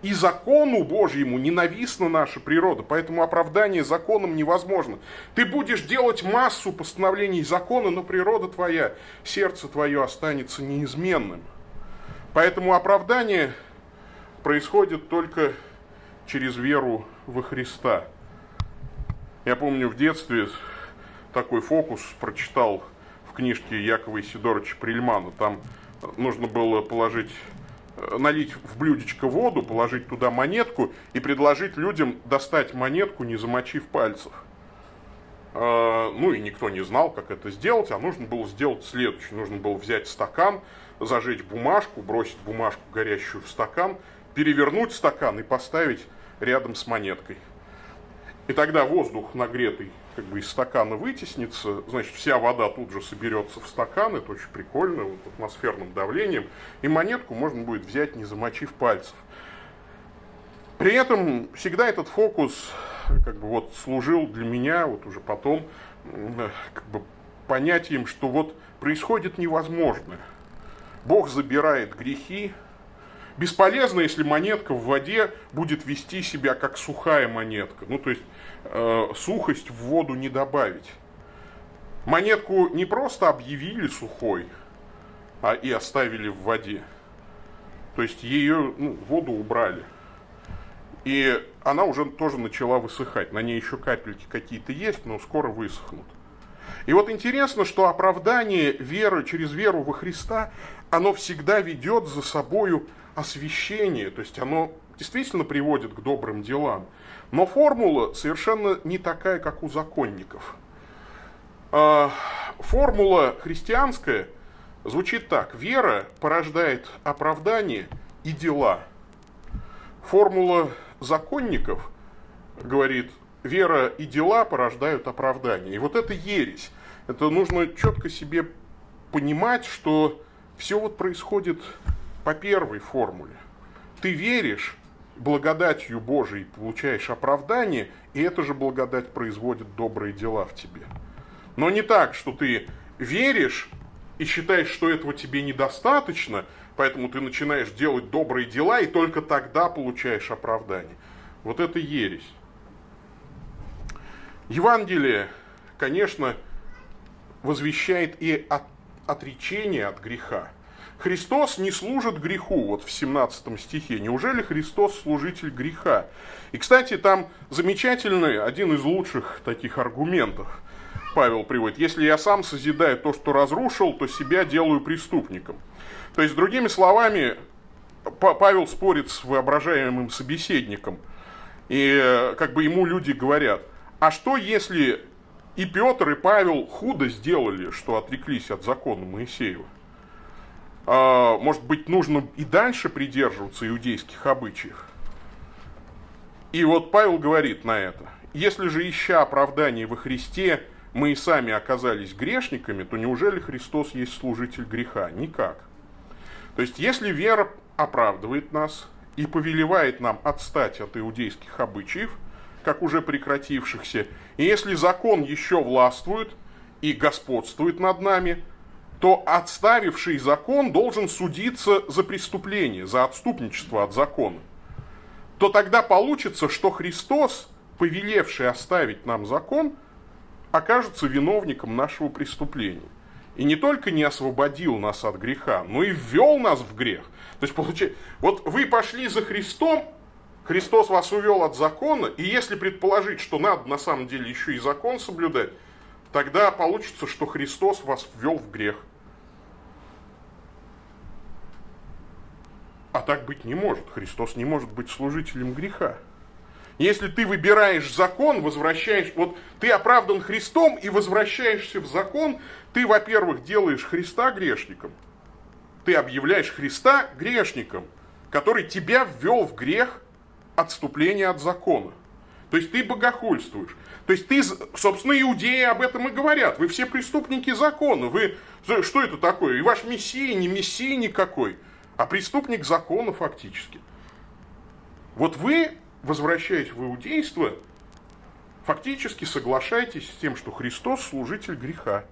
A: И закону Божьему ненавистна наша природа, поэтому оправдание законом невозможно. Ты будешь делать массу постановлений закона, но природа твоя, сердце твое останется неизменным. Поэтому оправдание происходит только через веру во Христа. Я помню в детстве такой фокус прочитал в книжке Якова Исидоровича Прильмана. Там нужно было положить Э, налить в блюдечко воду, положить туда монетку и предложить людям достать монетку, не замочив пальцев. Э, ну и никто не знал, как это сделать, а нужно было сделать следующее. Нужно было взять стакан, зажечь бумажку, бросить бумажку горящую в стакан, перевернуть стакан и поставить рядом с монеткой. И тогда воздух нагретый как бы из стакана вытеснится, значит, вся вода тут же соберется в стакан, это очень прикольно, вот, атмосферным давлением, и монетку можно будет взять, не замочив пальцев. При этом всегда этот фокус как бы вот служил для меня, вот уже потом, как бы понятием, что вот происходит невозможное. Бог забирает грехи, Бесполезно, если монетка в воде будет вести себя как сухая монетка. Ну, то есть э, сухость в воду не добавить. Монетку не просто объявили сухой, а и оставили в воде. То есть ее ну, воду убрали. И она уже тоже начала высыхать. На ней еще капельки какие-то есть, но скоро высохнут. И вот интересно, что оправдание веры через веру во Христа, оно всегда ведет за собою освящение, то есть оно действительно приводит к добрым делам. Но формула совершенно не такая, как у законников. А, формула христианская звучит так. Вера порождает оправдание и дела. Формула законников говорит, вера и дела порождают оправдание. И вот это ересь. Это нужно четко себе понимать, что все вот происходит по первой формуле. Ты веришь, благодатью Божией получаешь оправдание, и эта же благодать производит добрые дела в тебе. Но не так, что ты веришь и считаешь, что этого тебе недостаточно, поэтому ты начинаешь делать добрые дела, и только тогда получаешь оправдание. Вот это ересь. Евангелие, конечно, возвещает и от, отречение от греха. Христос не служит греху, вот в 17 стихе. Неужели Христос служитель греха? И, кстати, там замечательный, один из лучших таких аргументов Павел приводит. Если я сам созидаю то, что разрушил, то себя делаю преступником. То есть, другими словами, Павел спорит с воображаемым собеседником. И как бы ему люди говорят, а что если и Петр, и Павел худо сделали, что отреклись от закона Моисеева? А, может быть, нужно и дальше придерживаться иудейских обычаев. И вот Павел говорит на это. Если же, ища оправдание во Христе, мы и сами оказались грешниками, то неужели Христос есть служитель греха? Никак. То есть, если вера оправдывает нас и повелевает нам отстать от иудейских обычаев, как уже прекратившихся, и если закон еще властвует и господствует над нами – то отставивший закон должен судиться за преступление, за отступничество от закона, то тогда получится, что Христос, повелевший оставить нам закон, окажется виновником нашего преступления. И не только не освободил нас от греха, но и ввел нас в грех. То есть, получается, вот вы пошли за Христом, Христос вас увел от закона, и если предположить, что надо на самом деле еще и закон соблюдать, тогда получится, что Христос вас ввел в грех. А так быть не может. Христос не может быть служителем греха. Если ты выбираешь закон, возвращаешь, вот ты оправдан Христом и возвращаешься в закон, ты, во-первых, делаешь Христа грешником. Ты объявляешь Христа грешником, который тебя ввел в грех отступления от закона. То есть ты богохульствуешь. То есть ты, собственно, иудеи об этом и говорят. Вы все преступники закона. Вы, что это такое? И ваш мессия не мессия никакой, а преступник закона фактически. Вот вы, возвращаясь в иудейство, фактически соглашаетесь с тем, что Христос служитель греха.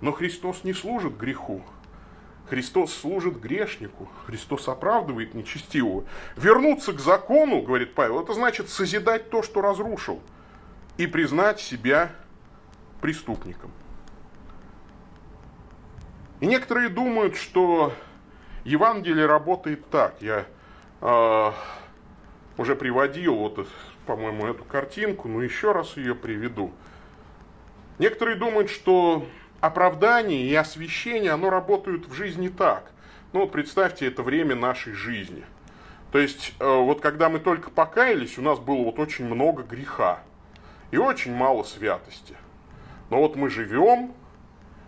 A: Но Христос не служит греху. Христос служит грешнику, Христос оправдывает нечестивого. Вернуться к закону, говорит Павел, это значит созидать то, что разрушил, и признать себя преступником. И некоторые думают, что Евангелие работает так. Я э, уже приводил, вот, по-моему, эту картинку, но еще раз ее приведу. Некоторые думают, что оправдание и освящение, оно работают в жизни так. Ну вот представьте, это время нашей жизни. То есть, э, вот когда мы только покаялись, у нас было вот очень много греха и очень мало святости. Но вот мы живем,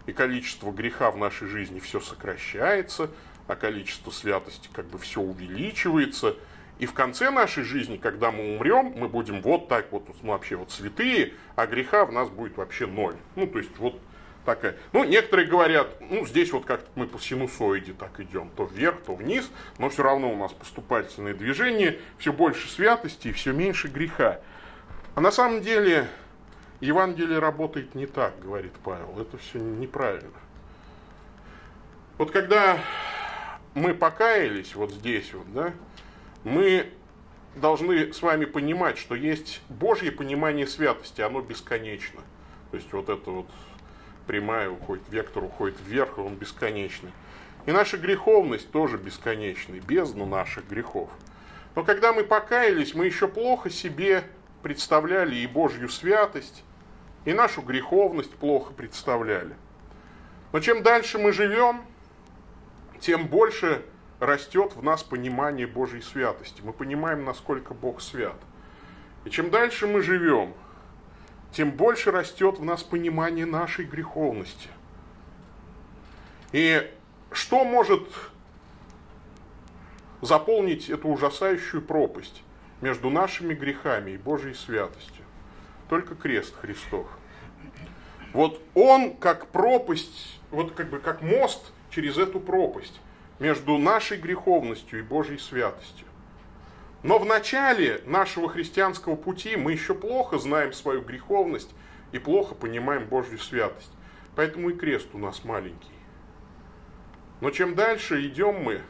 A: и количество греха в нашей жизни все сокращается, а количество святости как бы все увеличивается. И в конце нашей жизни, когда мы умрем, мы будем вот так вот, ну, вообще вот святые, а греха в нас будет вообще ноль. Ну, то есть вот такая. Ну, некоторые говорят, ну, здесь вот как мы по синусоиде так идем, то вверх, то вниз, но все равно у нас поступательное движение, все больше святости и все меньше греха. А на самом деле Евангелие работает не так, говорит Павел, это все неправильно. Вот когда мы покаялись вот здесь вот, да, мы должны с вами понимать, что есть Божье понимание святости, оно бесконечно. То есть вот это вот прямая уходит, вектор уходит вверх, и он бесконечный. И наша греховность тоже бесконечная, бездна наших грехов. Но когда мы покаялись, мы еще плохо себе представляли и Божью святость, и нашу греховность плохо представляли. Но чем дальше мы живем, тем больше растет в нас понимание Божьей святости. Мы понимаем, насколько Бог свят. И чем дальше мы живем, тем больше растет в нас понимание нашей греховности. И что может заполнить эту ужасающую пропасть между нашими грехами и Божьей святостью? Только крест Христов. Вот он как пропасть, вот как бы как мост через эту пропасть между нашей греховностью и Божьей святостью. Но в начале нашего христианского пути мы еще плохо знаем свою греховность и плохо понимаем Божью святость. Поэтому и крест у нас маленький. Но чем дальше идем мы,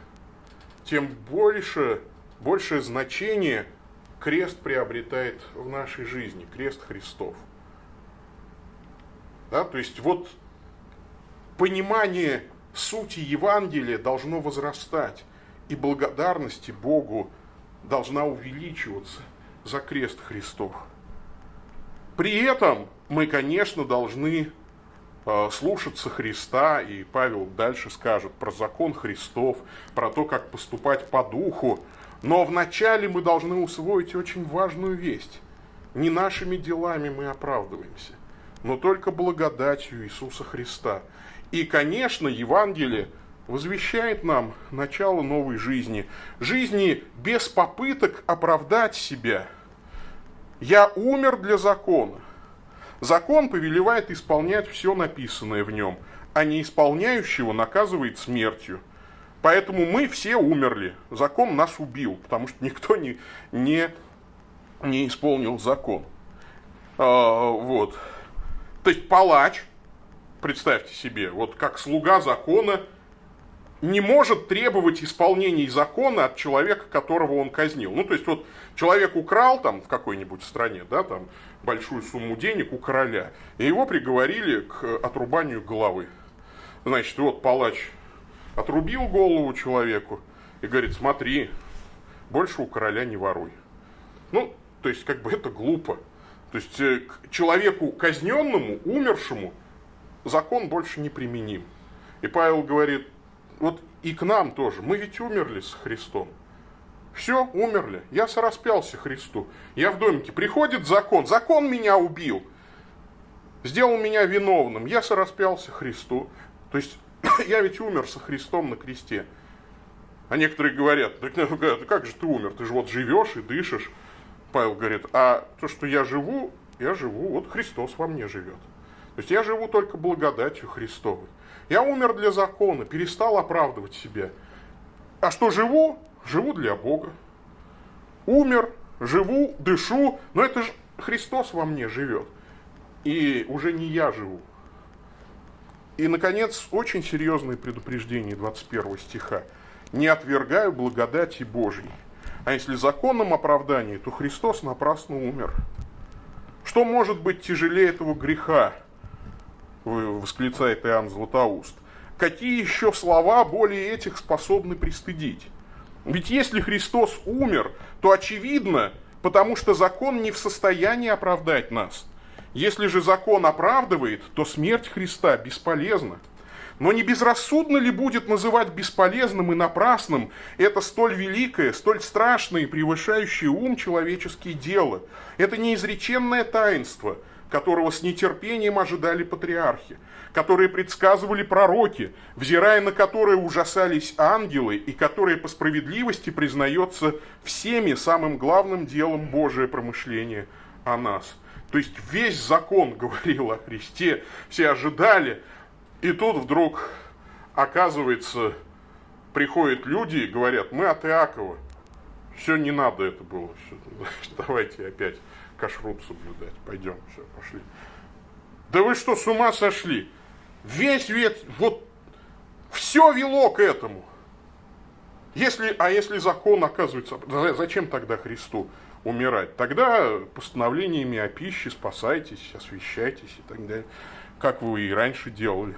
A: тем больше, большее значение крест приобретает в нашей жизни, крест Христов. Да, то есть вот понимание сути Евангелия должно возрастать, и благодарности Богу должна увеличиваться за крест Христов. При этом мы, конечно, должны э, слушаться Христа, и Павел дальше скажет про закон Христов, про то, как поступать по духу. Но вначале мы должны усвоить очень важную весть. Не нашими делами мы оправдываемся, но только благодатью Иисуса Христа. И, конечно, Евангелие – возвещает нам начало новой жизни. Жизни без попыток оправдать себя. Я умер для закона. Закон повелевает исполнять все написанное в нем, а не исполняющего наказывает смертью. Поэтому мы все умерли. Закон нас убил, потому что никто не, не, не исполнил закон. А, вот. То есть палач, представьте себе, вот как слуга закона – не может требовать исполнения закона от человека, которого он казнил. Ну, то есть, вот человек украл там в какой-нибудь стране, да, там большую сумму денег у короля, и его приговорили к отрубанию головы. Значит, вот палач отрубил голову человеку и говорит, смотри, больше у короля не воруй. Ну, то есть, как бы это глупо. То есть, э, к человеку казненному, умершему, закон больше не применим. И Павел говорит, вот и к нам тоже. Мы ведь умерли с Христом. Все, умерли. Я сораспялся Христу. Я в домике. Приходит закон. Закон меня убил. Сделал меня виновным. Я сораспялся Христу. То есть я ведь умер со Христом на кресте. А некоторые говорят, так ну, как же ты умер? Ты же вот живешь и дышишь. Павел говорит, а то, что я живу, я живу, вот Христос во мне живет. То есть я живу только благодатью Христовой. Я умер для закона, перестал оправдывать себя. А что живу? Живу для Бога. Умер, живу, дышу, но это же Христос во мне живет. И уже не я живу. И, наконец, очень серьезное предупреждение 21 стиха. «Не отвергаю благодати Божьей». А если законом оправдание, то Христос напрасно умер. Что может быть тяжелее этого греха? Восклицает Иоанн Златоуст. Какие еще слова более этих способны пристыдить? Ведь если Христос умер, то очевидно, потому что закон не в состоянии оправдать нас. Если же закон оправдывает, то смерть Христа бесполезна. Но не безрассудно ли будет называть бесполезным и напрасным это столь великое, столь страшное и превышающее ум человеческие дело? Это неизреченное таинство, которого с нетерпением ожидали патриархи, которые предсказывали пророки, взирая на которые ужасались ангелы, и которые по справедливости признается всеми самым главным делом Божие промышление о нас. То есть весь закон говорил о Христе, все ожидали, и тут вдруг, оказывается, приходят люди и говорят, мы от Иакова. Все, не надо это было. Все, давайте опять кашрут соблюдать. Пойдем, все, пошли. Да вы что, с ума сошли? Весь вет, вот все вело к этому. Если, а если закон оказывается, зачем тогда Христу умирать? Тогда постановлениями о пище спасайтесь, освещайтесь и так далее, как вы и раньше делали.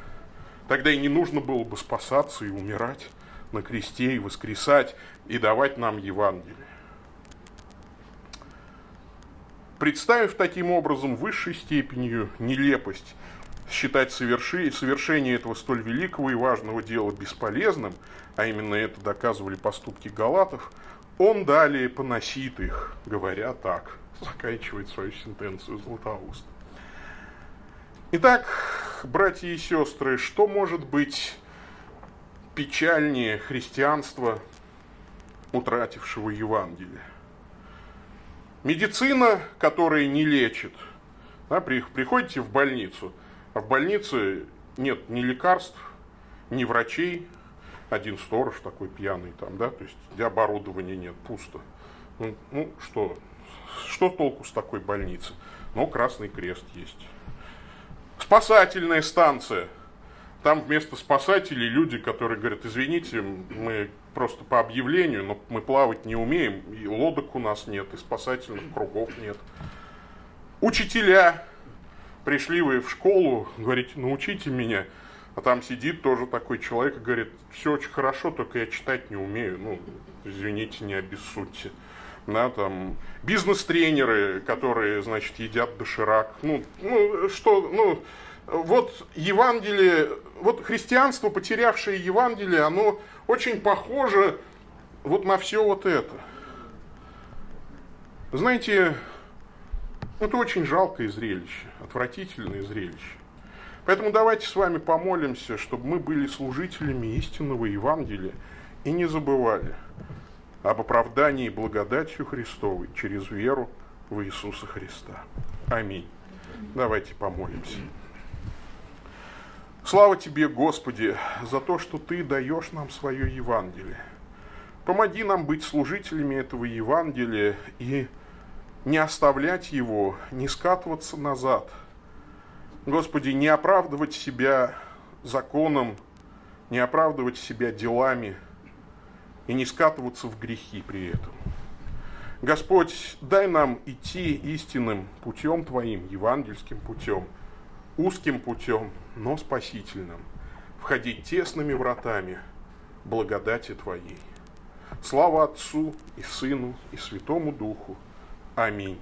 A: Тогда и не нужно было бы спасаться и умирать на кресте, и воскресать, и давать нам Евангелие. Представив таким образом высшей степенью нелепость считать совершение этого столь великого и важного дела бесполезным, а именно это доказывали поступки галатов, он далее поносит их, говоря так, заканчивает свою сентенцию Златоуст. Итак, братья и сестры, что может быть печальнее христианства, утратившего Евангелие? Медицина, которая не лечит. Да, приходите в больницу, а в больнице нет ни лекарств, ни врачей, один сторож такой пьяный там, да, то есть оборудования нет, пусто. Ну, ну что, что толку с такой больницы? Ну, Красный Крест есть. Спасательная станция. Там вместо спасателей люди, которые говорят, извините, мы просто по объявлению, но мы плавать не умеем, и лодок у нас нет, и спасательных кругов нет. Учителя, пришли вы в школу, говорите, научите меня, а там сидит тоже такой человек и говорит, все очень хорошо, только я читать не умею, ну, извините, не обессудьте да, там, бизнес-тренеры, которые, значит, едят доширак. Ну, ну, что, ну, вот Евангелие, вот христианство, потерявшее Евангелие, оно очень похоже вот на все вот это. Знаете, это очень жалкое зрелище, отвратительное зрелище. Поэтому давайте с вами помолимся, чтобы мы были служителями истинного Евангелия и не забывали – об оправдании благодатью Христовой через веру в Иисуса Христа. Аминь. Давайте помолимся. Слава Тебе, Господи, за то, что Ты даешь нам свое Евангелие. Помоги нам быть служителями этого Евангелия и не оставлять его, не скатываться назад. Господи, не оправдывать себя законом, не оправдывать себя делами – и не скатываться в грехи при этом. Господь, дай нам идти истинным путем Твоим, евангельским путем, узким путем, но спасительным, входить тесными вратами благодати Твоей. Слава Отцу и Сыну и Святому Духу. Аминь.